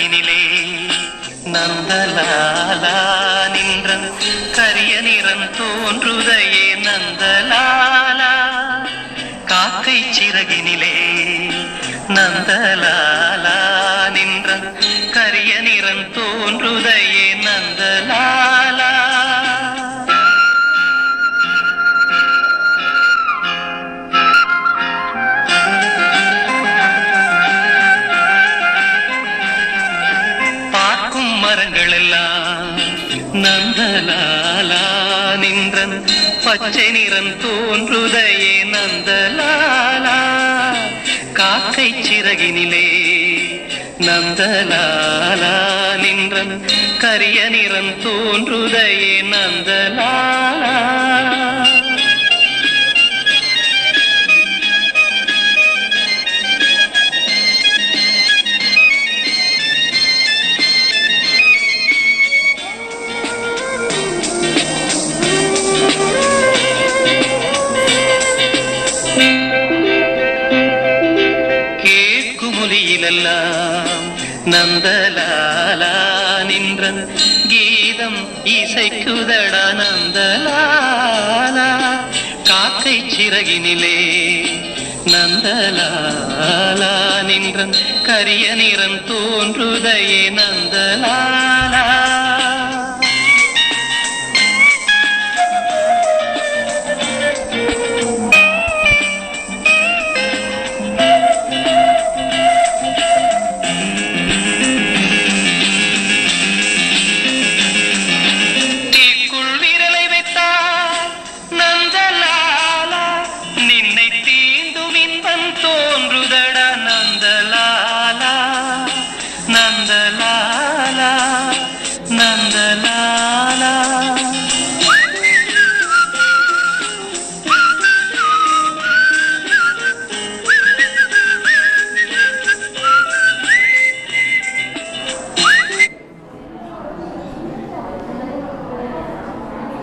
அழகினிலே நந்தலாலா நின்றன் கரிய நிறம் தோன்றுதையே நந்தலாலா. காக்கை சிறகினிலே நந்தலாலா நின்றன் கரிய நிறம் தோன்றுதையே நந்தலா பார்க்கும் மரங்கள் எல்லாம் நந்தலாலா நின்றன். பச்சை நிறம் தோன்றுதையே நந்தலாலா. காக்கை சிறகினிலே நந்தலாலா நின்றன். கரிய நிறம் தோன்றுதையே நந்தலா கேட்குமொழியிலெல்லாம் நந்தலாலா நின்ற கீதம் இசைக்குதடா நந்தலாலா. காக்கை சிறகினிலே நந்தலாலா நின்றன் கரிய நிறம் தோன்றுதையே நந்தலாலா.